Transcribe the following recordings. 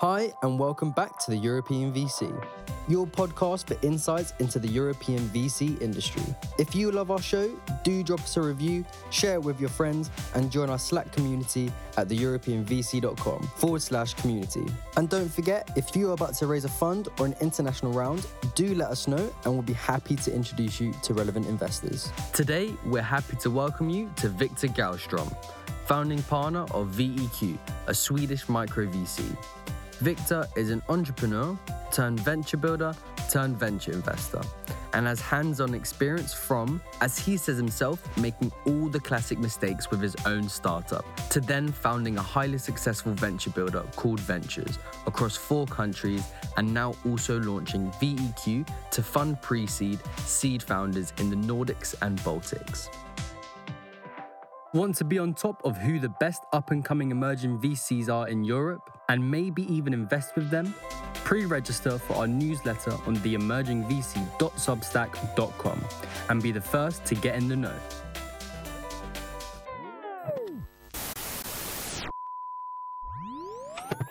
Hi, and welcome back to the European VC, your podcast for insights into the European VC industry. If you love our show, do drop us a review, share it with your friends, and join our Slack community at theeuropeanvc.com forward slash community. And don't forget, if you are about to raise a fund or an international round, do let us know, and we'll be happy to introduce you to relevant investors. Today, we're happy to welcome you to Viktor Gällström, founding partner of VEQ, a Swedish micro VC. Viktor is an entrepreneur turned venture builder turned venture investor and has hands on experience from, as he says himself, making all the classic mistakes with his own startup to then founding a highly successful venture builder called VNTRS across four countries and now also launching VEQ to fund pre seed seed founders in the Nordics and Baltics. Want to be on top of who the best up and coming emerging VCs are in Europe and maybe even invest with them? Pre register for our newsletter on theemergingvc.substack.com and be the first to get in the know.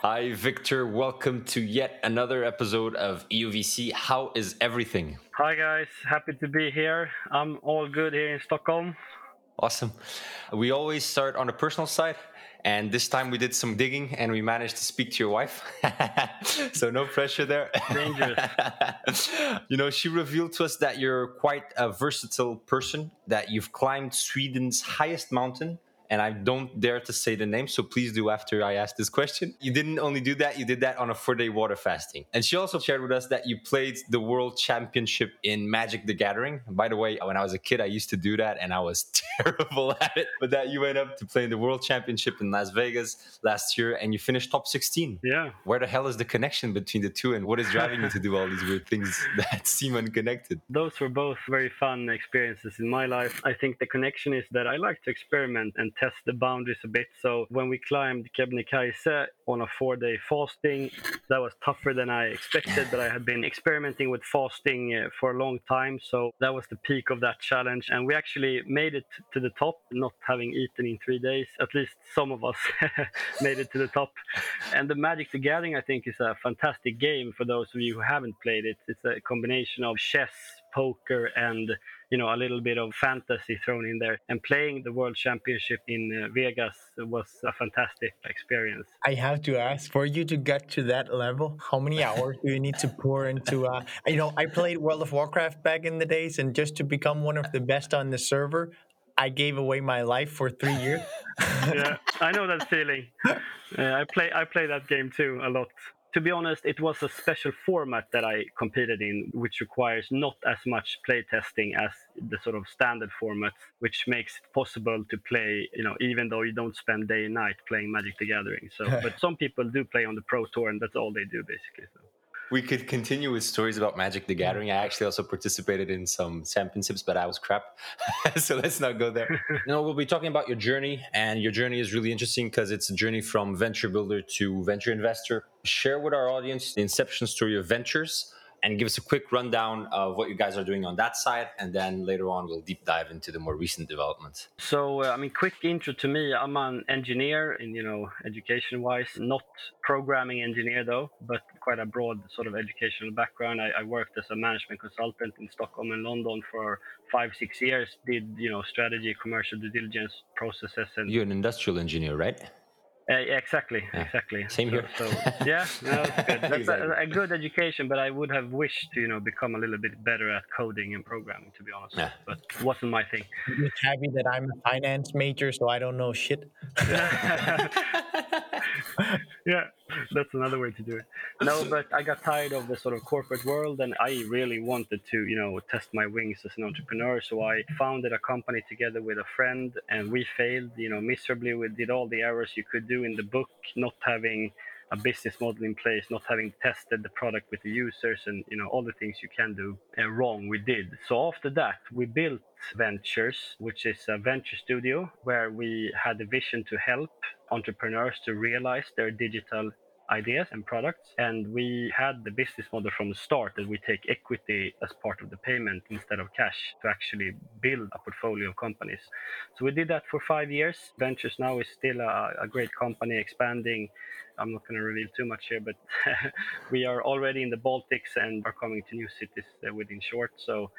Hi, Viktor. Welcome to yet another episode of EUVC. How is everything? Hi, guys. Happy to be here. I'm all good here in Stockholm. Awesome. We always start on the personal side. And this time we did some digging and we managed to speak to your wife. so no pressure there. Dangerous. you know, she revealed to us that you're quite a versatile person, that you've climbed Sweden's highest mountain, and I don't dare to say the name, so please do after I ask this question. You didn't only do that, you did that on a four day water fasting. And she also shared with us that you played the world championship in Magic the Gathering. By the way, when I was a kid, I used to do that and I was terrible at it. But that you went up to play in the world championship in Las Vegas last year and you finished top 16. Yeah. Where the hell is the connection between the two and what is driving you to do all these weird things that seem unconnected? Those were both very fun experiences in my life. I think the connection is that I like to experiment and test the boundaries a bit. So when we climbed Kebnekaise on a four day fasting, that was tougher than I expected, but I had been experimenting with fasting uh, for a long time. So that was the peak of that challenge. And we actually made it to the top, not having eaten in three days. At least some of us made it to the top. And the Magic the Gathering, I think, is a fantastic game for those of you who haven't played it. It's a combination of chess, poker, and you know a little bit of fantasy thrown in there and playing the world championship in uh, vegas was a fantastic experience i have to ask for you to get to that level how many hours do you need to pour into uh you know i played world of warcraft back in the days and just to become one of the best on the server I gave away my life for three years. yeah, I know that feeling. Uh, I play I play that game too a lot to be honest, it was a special format that I competed in, which requires not as much playtesting as the sort of standard formats, which makes it possible to play, you know, even though you don't spend day and night playing Magic the Gathering. So, but some people do play on the Pro Tour, and that's all they do basically. So we could continue with stories about Magic the Gathering. I actually also participated in some championships, but I was crap. so let's not go there. you know, we'll be talking about your journey, and your journey is really interesting because it's a journey from venture builder to venture investor. Share with our audience the inception story of VNTRS and give us a quick rundown of what you guys are doing on that side. And then later on, we'll deep dive into the more recent developments. So, uh, I mean, quick intro to me. I'm an engineer in, you know, education wise, not programming engineer though, but quite a broad sort of educational background. I, I worked as a management consultant in Stockholm and London for five, six years, did, you know, strategy, commercial due diligence processes. And you're an industrial engineer, right? Uh, yeah, exactly, yeah. exactly. Same here. So, yeah, no, that's good. That's exactly. a, a, good education, but I would have wished to, you know, become a little bit better at coding and programming, to be honest. Yeah. But wasn't my thing. It's happy that I'm a finance major, so I don't know shit. yeah, that's another way to do it. No, but I got tired of the sort of corporate world, and I really wanted to, you know, test my wings as an entrepreneur. So I founded a company together with a friend, and we failed, you know, miserably. We did all the errors you could do in the book, not having a business model in place, not having tested the product with the users, and you know all the things you can do uh, wrong. We did. So after that, we built VNTRS, which is a venture studio where we had a vision to help entrepreneurs to realize their digital ideas and products. And we had the business model from the start that we take equity as part of the payment instead of cash to actually build a portfolio of companies. So we did that for five years. VNTRS now is still a, a great company expanding. I'm not going to reveal too much here, but we are already in the Baltics and are coming to new cities uh, within short. So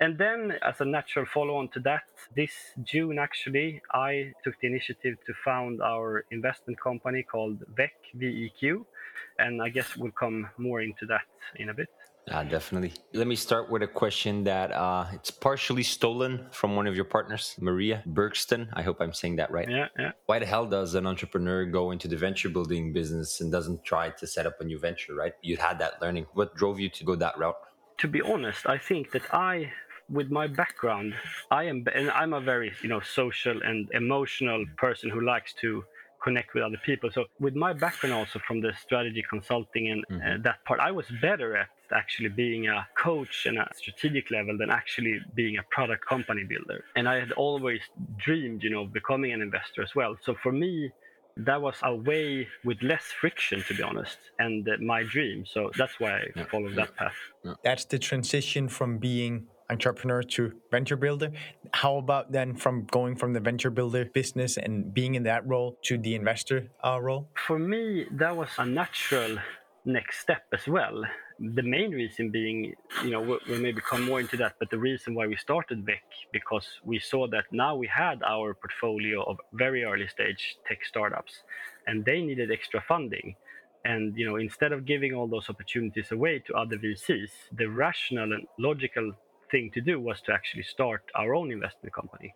and then, as a natural follow on to that, this June actually, I took the initiative to found our investment company called VEQ, VEQ. And I guess we'll come more into that in a bit. Uh, definitely. Let me start with a question that uh, it's partially stolen from one of your partners, Maria Bergston. I hope I'm saying that right. Yeah, yeah. Why the hell does an entrepreneur go into the venture building business and doesn't try to set up a new venture, right? You had that learning. What drove you to go that route? To be honest, I think that I with my background, I am and I'm a very you know social and emotional person who likes to connect with other people. So with my background also from the strategy consulting and mm-hmm. uh, that part, I was better at actually being a coach and a strategic level than actually being a product company builder. And I had always dreamed, you know, of becoming an investor as well. So for me, that was a way with less friction, to be honest, and uh, my dream. So that's why I yeah. followed yeah. that path. Yeah. That's the transition from being entrepreneur to venture builder. How about then from going from the venture builder business and being in that role to the investor uh, role? For me, that was a natural next step as well. The main reason being, you know, we'll maybe come more into that, but the reason why we started VEQ because we saw that now we had our portfolio of very early stage tech startups, and they needed extra funding. And you know, instead of giving all those opportunities away to other VCs, the rational and logical thing to do was to actually start our own investment company.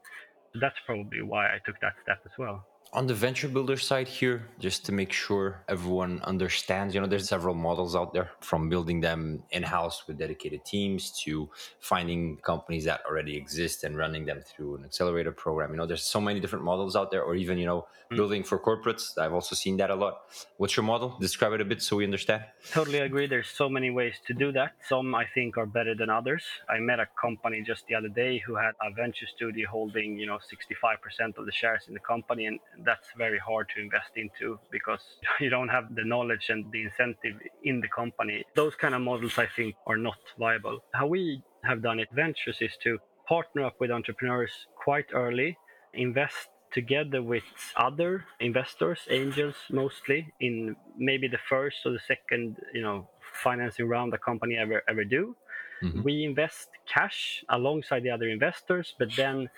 So that's probably why I took that step as well on the venture builder side here just to make sure everyone understands you know there's several models out there from building them in-house with dedicated teams to finding companies that already exist and running them through an accelerator program. You know there's so many different models out there or even you know mm. building for corporates. I've also seen that a lot. What's your model? Describe it a bit so we understand. Totally agree. There's so many ways to do that. Some i think are better than others. I met a company just the other day who had a venture studio holding you know 65% of the shares in the company and that's very hard to invest into because you don't have the knowledge and the incentive in the company. Those kind of models, I think, are not viable. How we have done it, VNTRS, is to partner up with entrepreneurs quite early, invest together with other investors, angels mostly, in maybe the first or the second, you know, financing round the company ever ever do. Mm-hmm. We invest cash alongside the other investors, but then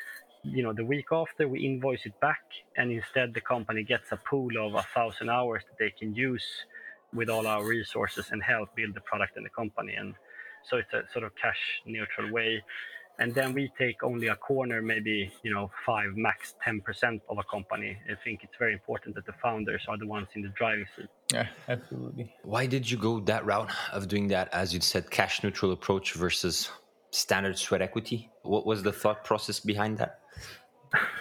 you know the week after we invoice it back and instead the company gets a pool of a thousand hours that they can use with all our resources and help build the product and the company. And so it's a sort of cash neutral way. And then we take only a corner maybe you know 5 max 10% of a company. I think it's very important that the founders are the ones in the driving seat. Yeah absolutely. Why did you go that route of doing that as you said cash neutral approach versus standard sweat equity? What was the thought process behind that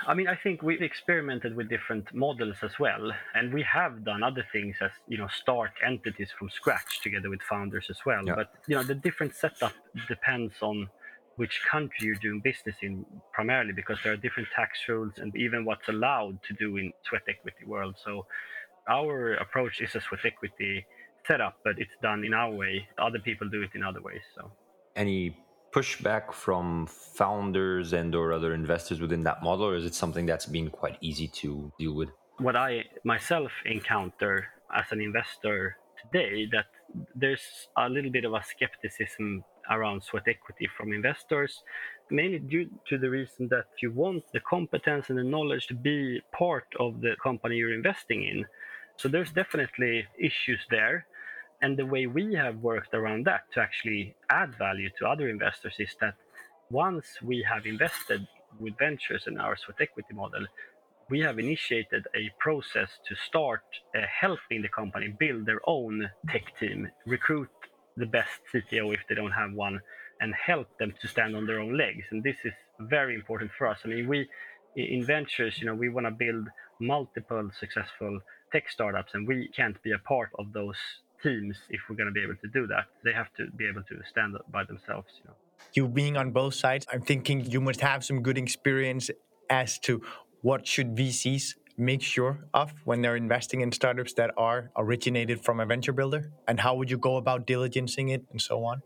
I mean, I think we've experimented with different models as well, and we have done other things as you know, start entities from scratch together with founders as well. Yeah. But you know, the different setup depends on which country you're doing business in primarily, because there are different tax rules and even what's allowed to do in sweat equity world. So our approach is a sweat equity setup, but it's done in our way. Other people do it in other ways. So any pushback from founders and or other investors within that model or is it something that's been quite easy to deal with? What i myself encounter as an investor today that there's a little bit of a skepticism around sweat equity from investors mainly due to the reason that you want the competence and the knowledge to be part of the company you're investing in. So there's definitely issues there and the way we have worked around that to actually add value to other investors is that once we have invested with VNTRS in our sweat equity model, we have initiated a process to start uh, helping the company build their own tech team, recruit the best CTO if they don't have one, and help them to stand on their own legs. And this is very important for us. I mean, we in VNTRS, you know, we want to build multiple successful tech startups, and we can't be a part of those teams if we're going to be able to do that. They have to be able to stand up by themselves. You know. You being on both sides, I'm thinking you must have some good experience as to what should VCs make sure of when they're investing in startups that are originated from a venture builder? And how would you go about diligencing it and so on?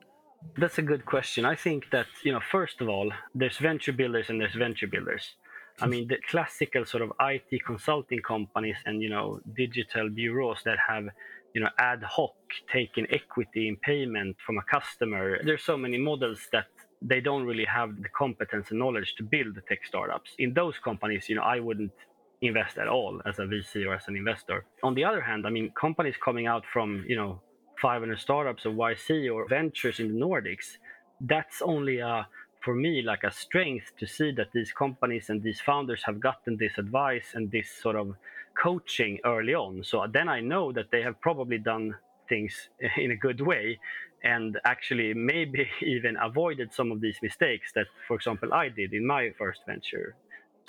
That's a good question. I think that, you know, first of all, there's venture builders and there's venture builders. I mean, the classical sort of IT consulting companies and, you know, digital bureaus that have, you know, ad hoc taking equity in payment from a customer. There's so many models that they don't really have the competence and knowledge to build the tech startups. In those companies, you know, I wouldn't invest at all as a VC or as an investor. On the other hand, I mean, companies coming out from, you know, 500 startups or YC or VNTRS in the Nordics, that's only a for me like a strength to see that these companies and these founders have gotten this advice and this sort of coaching early on. So then I know that they have probably done things in a good way and actually maybe even avoided some of these mistakes that, for example, I did in my first venture.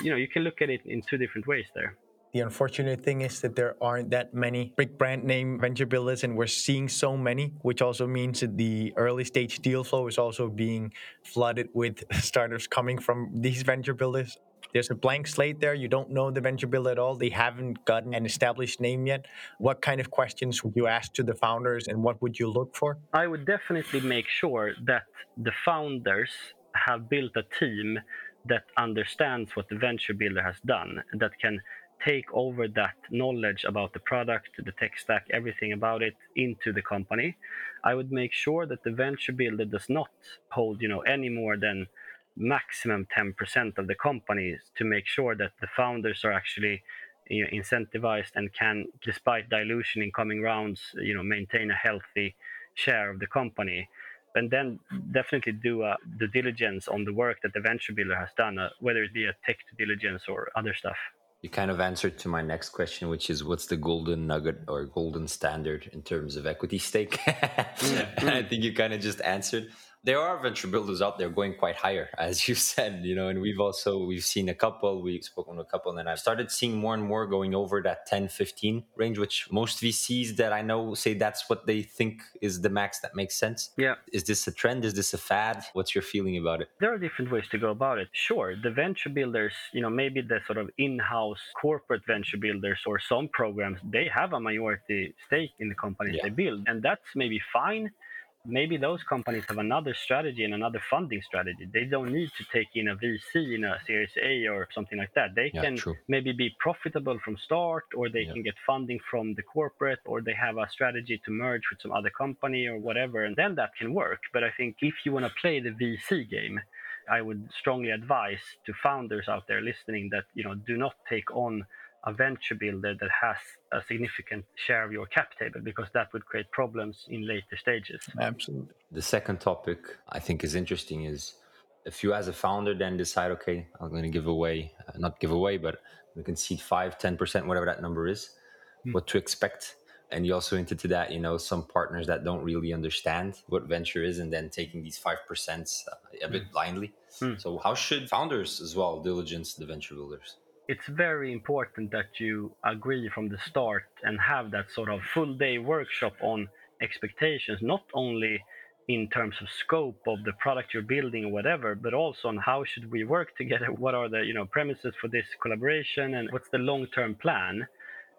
You know, you can look at it in two different ways there. The unfortunate thing is that there aren't that many big brand name venture builders, and we're seeing so many, which also means that the early stage deal flow is also being flooded with startups coming from these venture builders. There's a blank slate there. You don't know the venture builder at all. They haven't gotten an established name yet. What kind of questions would you ask to the founders, and what would you look for? I would definitely make sure that the founders have built a team that understands what the venture builder has done that can take over that knowledge about the product, the tech stack, everything about it into the company. I would make sure that the venture builder does not hold, you know, any more than maximum 10% of the companies to make sure that the founders are actually you know, incentivized and can, despite dilution in coming rounds, you know, maintain a healthy share of the company. And then definitely do a due diligence on the work that the venture builder has done, uh, whether it be a tech diligence or other stuff. You kind of answered to my next question, which is what's the golden nugget or golden standard in terms of equity stake? and I think you kind of just answered there are venture builders out there going quite higher, as you said, you know, and we've also we've seen a couple, we've spoken to a couple, and I've started seeing more and more going over that 10, 15 range, which most VCs that I know say that's what they think is the max that makes sense. Yeah. Is this a trend? Is this a fad? What's your feeling about it? There are different ways to go about it. Sure, the venture builders, you know, maybe the sort of in-house corporate venture builders or some programs, they have a majority stake in the companies yeah. they build. And that's maybe fine maybe those companies have another strategy and another funding strategy. They don't need to take in a VC in a Series A or something like that. They yeah, can true. maybe be profitable from start, or they yeah. can get funding from the corporate, or they have a strategy to merge with some other company or whatever, and then that can work. But I think if you want to play the VC game, I would strongly advise to founders out there listening that you know do not take on a venture builder that has a significant share of your cap table because that would create problems in later stages. Absolutely. The second topic I think is interesting is if you as a founder then decide, okay, I'm going to give away, uh, not give away, but we can seed 5, 10%, whatever that number is, mm. what to expect. And you also hinted to that, you know, some partners that don't really understand what venture is and then taking these 5% uh, a bit mm. blindly. Mm. So, how should founders as well diligence the venture builders? It's very important that you agree from the start and have that sort of full day workshop on expectations, not only in terms of scope of the product you're building or whatever, but also on how should we work together? What are the you know premises for this collaboration and what's the long-term plan?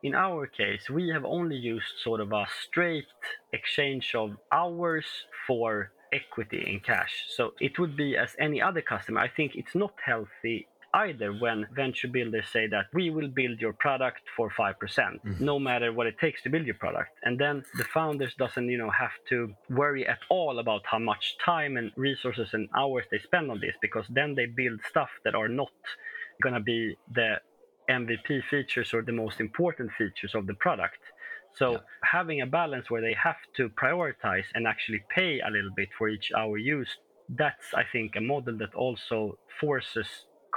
In our case, we have only used sort of a straight exchange of hours for equity in cash. So it would be as any other customer. I think it's not healthy either when venture builders say that we will build your product for 5% mm hmm no matter what it takes to build your product. And then the founders doesn't you know have to worry at all about how much time and resources and hours they spend on this because then they build stuff that are not going to be the MVP features or the most important features of the product. So yeah. having a balance where they have to prioritize and actually pay a little bit for each hour used that's i think a model that also forces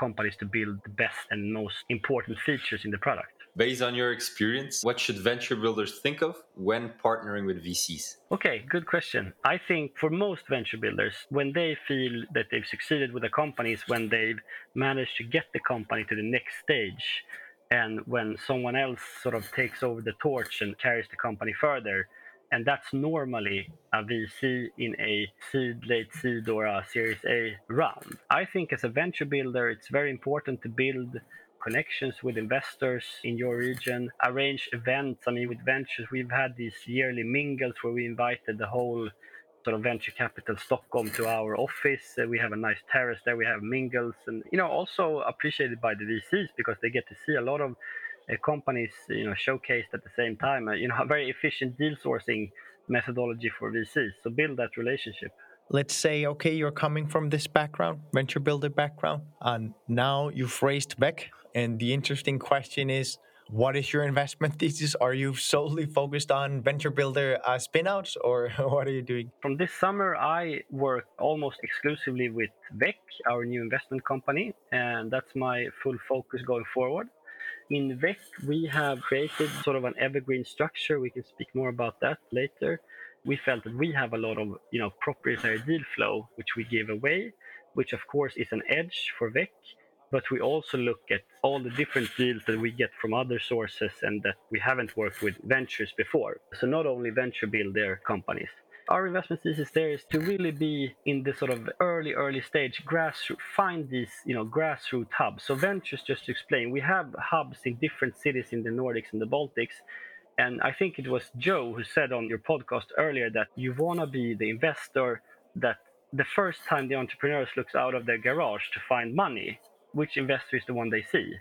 companies to build the best and most important features in the product. Based on your experience, what should venture builders think of when partnering with VCs? Okay, good question. I think for most venture builders, when they feel that they've succeeded with a company is when they've managed to get the company to the next stage and when someone else sort of takes over the torch and carries the company further and that's normally a VC in a seed, late seed, or a Series A round. I think as a venture builder, it's very important to build connections with investors in your region, arrange events. I mean, with VNTRS, we've had these yearly mingles where we invited the whole sort of venture capital Stockholm to our office. Uh, we have a nice terrace there. We have mingles, and you know, also appreciated by the VCs because they get to see a lot of companies, you know, showcased at the same time. Uh, you know, a very efficient deal sourcing methodology for VCs. So build that relationship. Let's say, okay, you're coming from this background, venture builder background, and now you've raised VEQ. And the interesting question is, what is your investment thesis? Are you solely focused on venture builder uh, spinouts or what are you doing? From this summer, I work almost exclusively with VEQ, our new investment company, and that's my full focus going forward. In VEQ, we have created sort of an evergreen structure. We can speak more about that later. We felt that we have a lot of you know proprietary deal flow, which we give away, which of course is an edge for VEQ but we also look at all the different deals that we get from other sources and that we haven't worked with VNTRS before. So not only venture build their companies. Our investment thesis there is to really be in the sort of early, early stage grassroots, find these, you know, grassroots hubs. So VNTRS, just to explain, we have hubs in different cities in the Nordics and the Baltics. And I think it was Joe who said on your podcast earlier that you want to be the investor that the first time the entrepreneurs looks out of their garage to find money which investor is the one they see.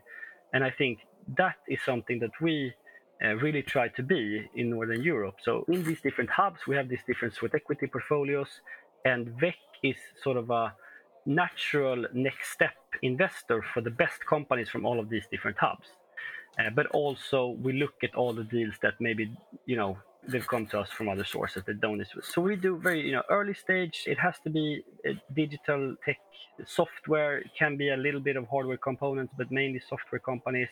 And I think that is something that we uh, really try to be in Northern Europe. So in these different hubs, we have these different sweat equity portfolios, and VEQ is sort of a natural next step investor for the best companies from all of these different hubs. Uh, but also we look at all the deals that maybe you know they've come to us from other sources that don't. So we do very, you know, early stage. It has to be digital tech software. It can be a little bit of hardware components, but mainly software companies.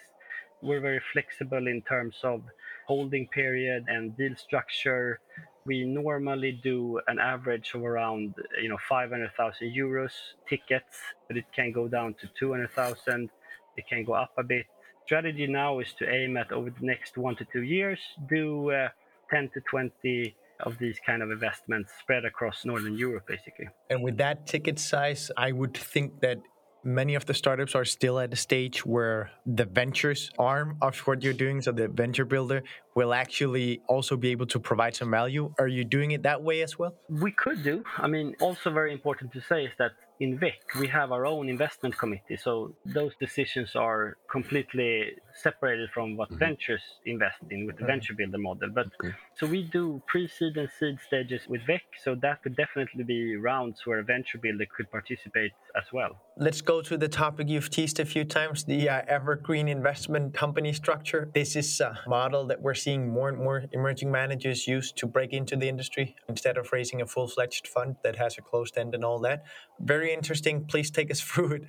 We're very flexible in terms of holding period and deal structure. We normally do an average of around, you know, 500,000 euros tickets, but it can go down to 200,000. It can go up a bit. Strategy now is to aim at over the next one to two years do uh, 10 to 20 of these kind of investments spread across Northern Europe, basically. And with that ticket size, I would think that many of the startups are still at a stage where the VNTRS arm of what you're doing, so the venture builder, will actually also be able to provide some value. Are you doing it that way as well? We could do. I mean, also very important to say is that in VEQ, we have our own investment committee. So those decisions are completely separated from what mm-hmm. VNTRS invest in with the venture builder model. But okay. so we do pre-seed and seed stages with VEQ. So that could definitely be rounds where a venture builder could participate as well. Let's go to the topic you've teased a few times, the uh, evergreen investment company structure. This is a model that we're seeing more and more emerging managers use to break into the industry instead of raising a full-fledged fund that has a closed end and all that. Very interesting. Please take us through it.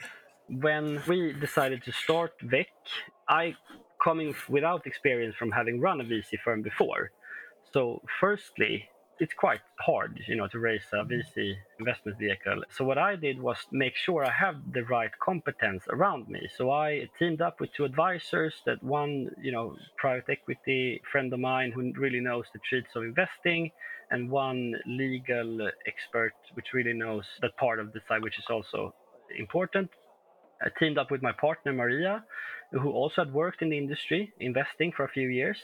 When we decided to start VEQ, I coming without experience from having run a VC firm before. So firstly, it's quite hard, you know, to raise a VC investment vehicle. So what I did was make sure I have the right competence around me. So I teamed up with two advisors. That one, you know, private equity friend of mine who really knows the treats of investing, and one legal expert which really knows that part of the side, which is also important. I teamed up with my partner Maria, who also had worked in the industry, investing for a few years.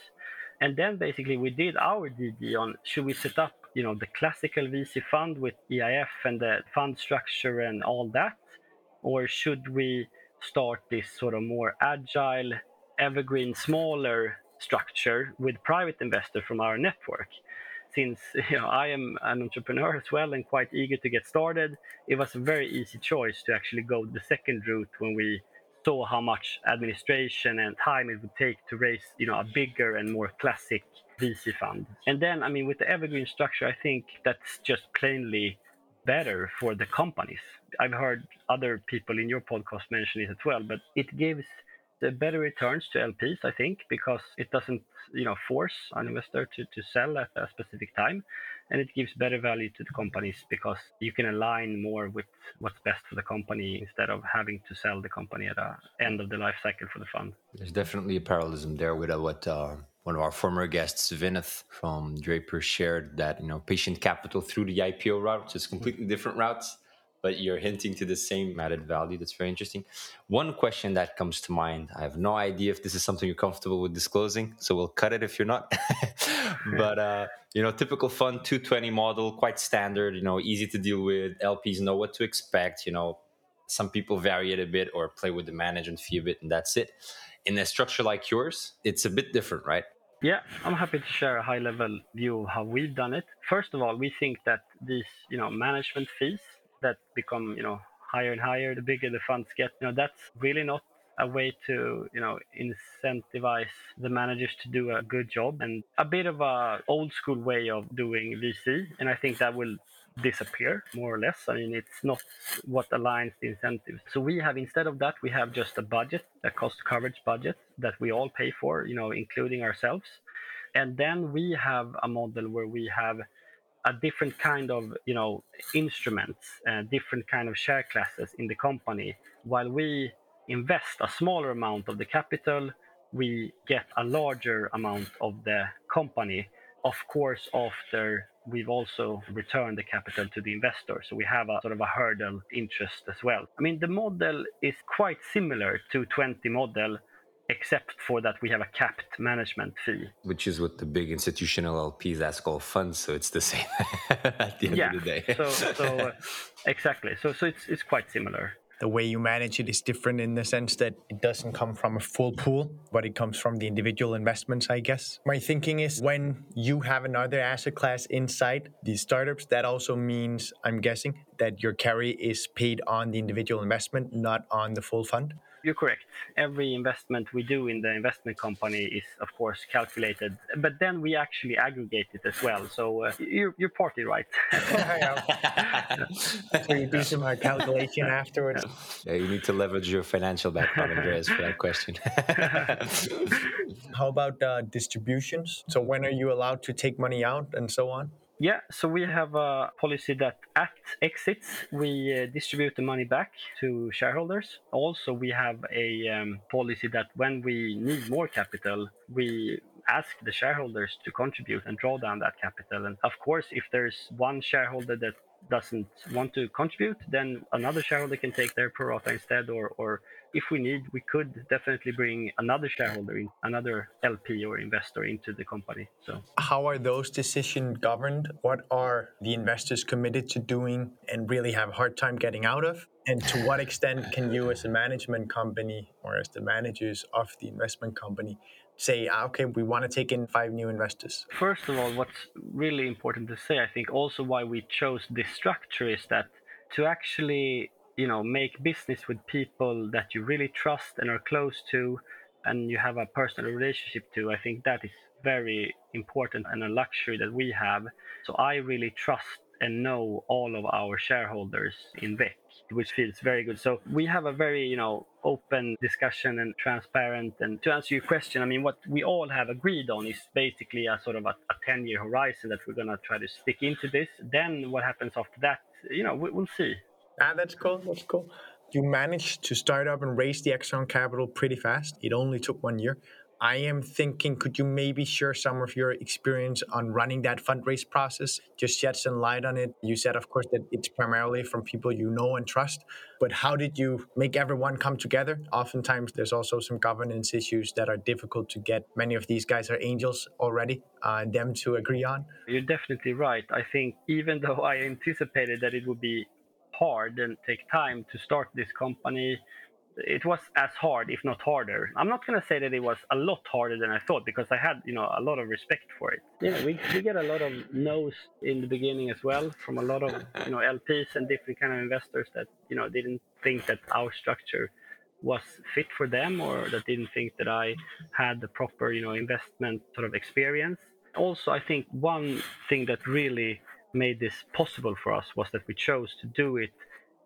And then basically we did our DD on should we set up, you know, the classical VC fund with EIF and the fund structure and all that, or should we start this sort of more agile, evergreen, smaller structure with private investor from our network? Since you know I am an entrepreneur as well and quite eager to get started, it was a very easy choice to actually go the second route when we saw how much administration and time it would take to raise, you know, a bigger and more classic VC fund. And then, I mean, with the evergreen structure, I think that's just plainly better for the companies. I've heard other people in your podcast mention it as well, but it gives better returns to LPs, I think, because it doesn't, you know, force an investor to, to sell at a specific time and it gives better value to the companies because you can align more with what's best for the company instead of having to sell the company at the end of the life cycle for the fund. There's definitely a parallelism there with uh, what uh, one of our former guests, Vinith from Draper, shared that you know patient capital through the IPO route is completely different routes. But you're hinting to the same added value. That's very interesting. One question that comes to mind I have no idea if this is something you're comfortable with disclosing, so we'll cut it if you're not. but, uh, you know, typical fund 220 model, quite standard, you know, easy to deal with. LPs know what to expect. You know, some people vary it a bit or play with the management fee a bit, and that's it. In a structure like yours, it's a bit different, right? Yeah, I'm happy to share a high level view of how we've done it. First of all, we think that these, you know, management fees that become, you know, higher and higher the bigger the funds get, you know, that's really not a way to, you know, incentivize the managers to do a good job and a bit of a old school way of doing VC. And I think that will disappear more or less. I mean, it's not what aligns the incentives. So we have instead of that, we have just a budget, a cost coverage budget that we all pay for, you know, including ourselves. And then we have a model where we have a different kind of, you know, instruments, uh, different kind of share classes in the company. While we invest a smaller amount of the capital, we get a larger amount of the company. Of course, after we've also returned the capital to the investor. So we have a sort of a hurdle interest as well. I mean, the model is quite similar to 20 model, except for that we have a capped management fee. Which is what the big institutional LPs ask all funds. So it's the same at the end yeah, of the day. so, so uh, exactly. So, so it's, it's quite similar the way you manage it is different in the sense that it doesn't come from a full pool, but it comes from the individual investments, I guess. My thinking is when you have another asset class inside these startups, that also means, I'm guessing, that your carry is paid on the individual investment, not on the full fund. You're correct. Every investment we do in the investment company is, of course, calculated, but then we actually aggregate it as well. So uh, you're, you're partly right. so you do some uh, calculation afterwards. Yeah, you need to leverage your financial background, Andreas, for that question. How about uh, distributions? So when are you allowed to take money out and so on? Yeah, so we have a policy that at exits we uh, distribute the money back to shareholders. Also, we have a um, policy that when we need more capital, we ask the shareholders to contribute and draw down that capital. And of course, if there's one shareholder that doesn't want to contribute, then another shareholder can take their pro rata instead, or, or if we need, we could definitely bring another shareholder in, another LP or investor into the company. So, how are those decisions governed? What are the investors committed to doing and really have a hard time getting out of? And to what extent can you, as a management company or as the managers of the investment company, say, ah, okay, we want to take in five new investors? First of all, what's really important to say, I think also why we chose this structure is that to actually, you know, make business with people that you really trust and are close to and you have a personal relationship to, I think that is very important and a luxury that we have. So I really trust and know all of our shareholders in VEQ, which feels very good. So we have a very, you know, open discussion and transparent. And to answer your question, I mean, what we all have agreed on is basically a sort of a, a 10 year horizon that we're going to try to stick into this. Then what happens after that, you know, we, we'll see. Ah, that's cool. That's cool. You managed to start up and raise the external capital pretty fast. It only took one year. I am thinking, could you maybe share some of your experience on running that fundraise process? Just shed some light on it. You said, of course, that it's primarily from people you know and trust, but how did you make everyone come together? Oftentimes, there's also some governance issues that are difficult to get. Many of these guys are angels already, uh, them to agree on. You're definitely right. I think even though I anticipated that it would be hard and take time to start this company, it was as hard, if not harder. I'm not going to say that it was a lot harder than I thought because I had, you know, a lot of respect for it. Know, we, we get a lot of no's in the beginning as well from a lot of, you know, LPs and different kind of investors that, you know, didn't think that our structure was fit for them or that didn't think that I had the proper, you know, investment sort of experience. Also, I think one thing that really made this possible for us was that we chose to do it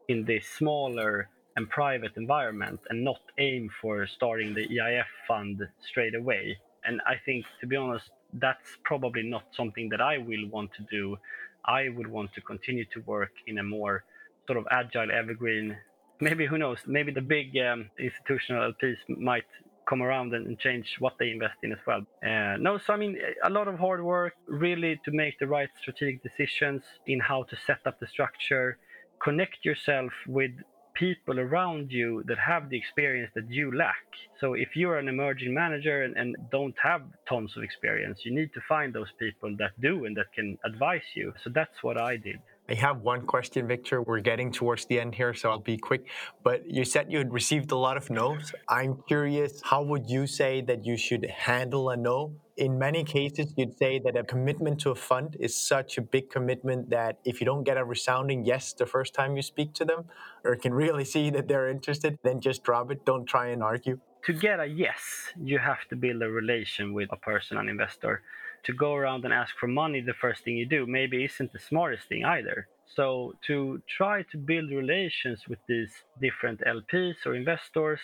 in this smaller and private environment and not aim for starting the EIF fund straight away. And I think, to be honest, that's probably not something that I will want to do. I would want to continue to work in a more sort of agile evergreen. Maybe who knows? Maybe the big um, institutional LPs might come around and change what they invest in as well. Uh, no, so I mean, a lot of hard work really to make the right strategic decisions in how to set up the structure, connect yourself with people around you that have the experience that you lack. So if you're an emerging manager and, and, don't have tons of experience, you need to find those people that do and that can advise you. So that's what I did. I have one question, Viktor. We're getting towards the end here, so I'll be quick. But you said you had received a lot of no's. I'm curious, how would you say that you should handle a no? In many cases, you'd say that a commitment to a fund is such a big commitment that if you don't get a resounding yes the first time you speak to them, or can really see that they're interested, then just drop it. Don't try and argue. To get a yes, you have to build a relation with a person, an investor to go around and ask for money the first thing you do maybe isn't the smartest thing either. So to try to build relations with these different LPs or investors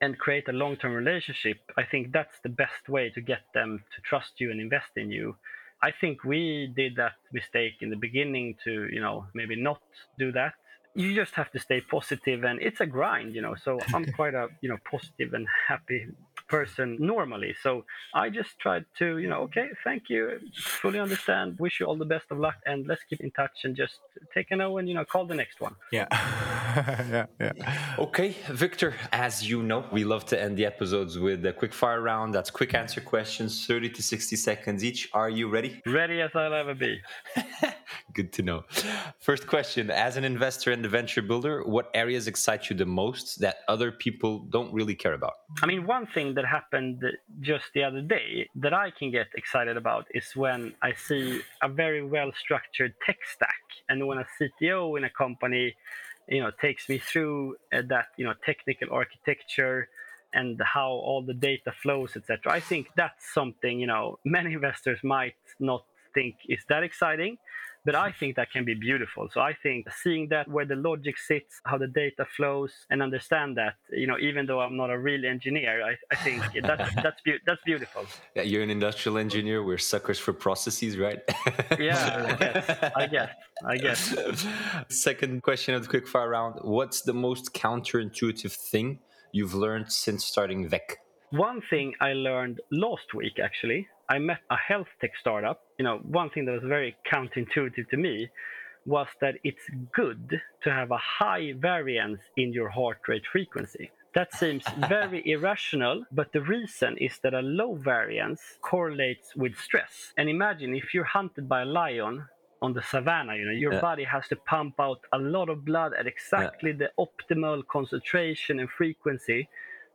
and create a long-term relationship, I think that's the best way to get them to trust you and invest in you. I think we did that mistake in the beginning to, you know, maybe not do that. You just have to stay positive and it's a grind, you know. So I'm quite a, you know, positive and happy person normally. So I just tried to, you know, okay, thank you, fully understand, wish you all the best of luck, and let's keep in touch and just take a no and you know call the next one. Yeah, yeah, yeah. Okay, Viktor. As you know, we love to end the episodes with a quick fire round. That's quick answer questions, thirty to sixty seconds each. Are you ready? Ready as I'll ever be. Good to know. First question As an investor and a venture builder, what areas excite you the most that other people don't really care about? I mean, one thing that happened just the other day that I can get excited about is when I see a very well structured tech stack and when a CTO in a company you know takes me through uh, that you know technical architecture and how all the data flows etc i think that's something you know many investors might not think is that exciting but I think that can be beautiful. So I think seeing that where the logic sits, how the data flows, and understand that, you know, even though I'm not a real engineer, I, I think that's that's be- that's beautiful. Yeah, you're an industrial engineer. We're suckers for processes, right? yeah, I guess. I guess. I guess. Second question of the quick fire round: What's the most counterintuitive thing you've learned since starting VEQ? One thing I learned last week, actually, I met a health tech startup. You know, one thing that was very counterintuitive to me was that it's good to have a high variance in your heart rate frequency. That seems very irrational, but the reason is that a low variance correlates with stress. And imagine if you're hunted by a lion on the savannah, you know, your yeah. body has to pump out a lot of blood at exactly yeah. the optimal concentration and frequency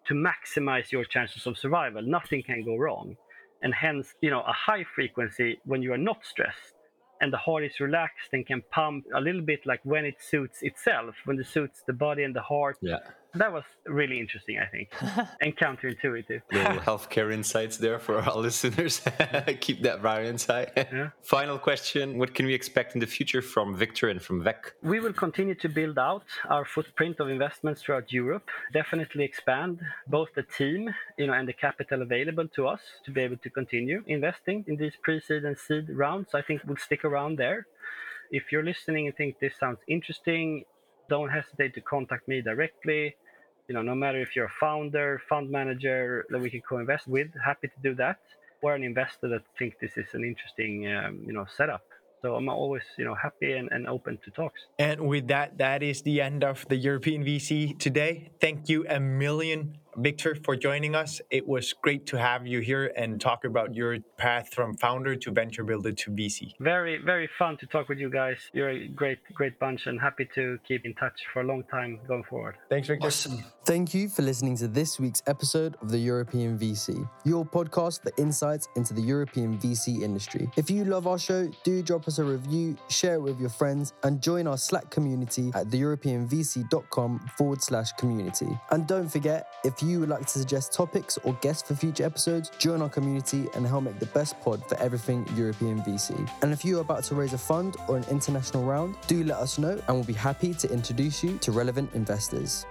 to maximize your chances of survival. Nothing can go wrong. And hence, you know, a high frequency when you are not stressed and the heart is relaxed and can pump a little bit like when it suits itself, when it suits the body and the heart. Yeah that was really interesting, I think, and counterintuitive. Little healthcare insights there for our listeners. Keep that variance high. Yeah. Final question What can we expect in the future from Viktor and from VEQ? We will continue to build out our footprint of investments throughout Europe, definitely expand both the team you know, and the capital available to us to be able to continue investing in these pre seed and seed rounds. I think we'll stick around there. If you're listening and think this sounds interesting, don't hesitate to contact me directly you know, no matter if you're a founder, fund manager that we can co-invest with, happy to do that, or an investor that think this is an interesting, um, you know, setup. So I'm always, you know, happy and, and open to talks. And with that, that is the end of the European VC today. Thank you a million Viktor, for joining us. It was great to have you here and talk about your path from founder to venture builder to VC. Very, very fun to talk with you guys. You're a great, great bunch and happy to keep in touch for a long time going forward. Thanks, Viktor. Awesome. Thank you for listening to this week's episode of the European VC, your podcast for insights into the European VC industry. If you love our show, do drop us a review, share it with your friends, and join our Slack community at theeuropeanvc.com forward slash community. And don't forget, if you would like to suggest topics or guests for future episodes, join our community and help make the best pod for everything European VC. And if you are about to raise a fund or an international round, do let us know and we'll be happy to introduce you to relevant investors.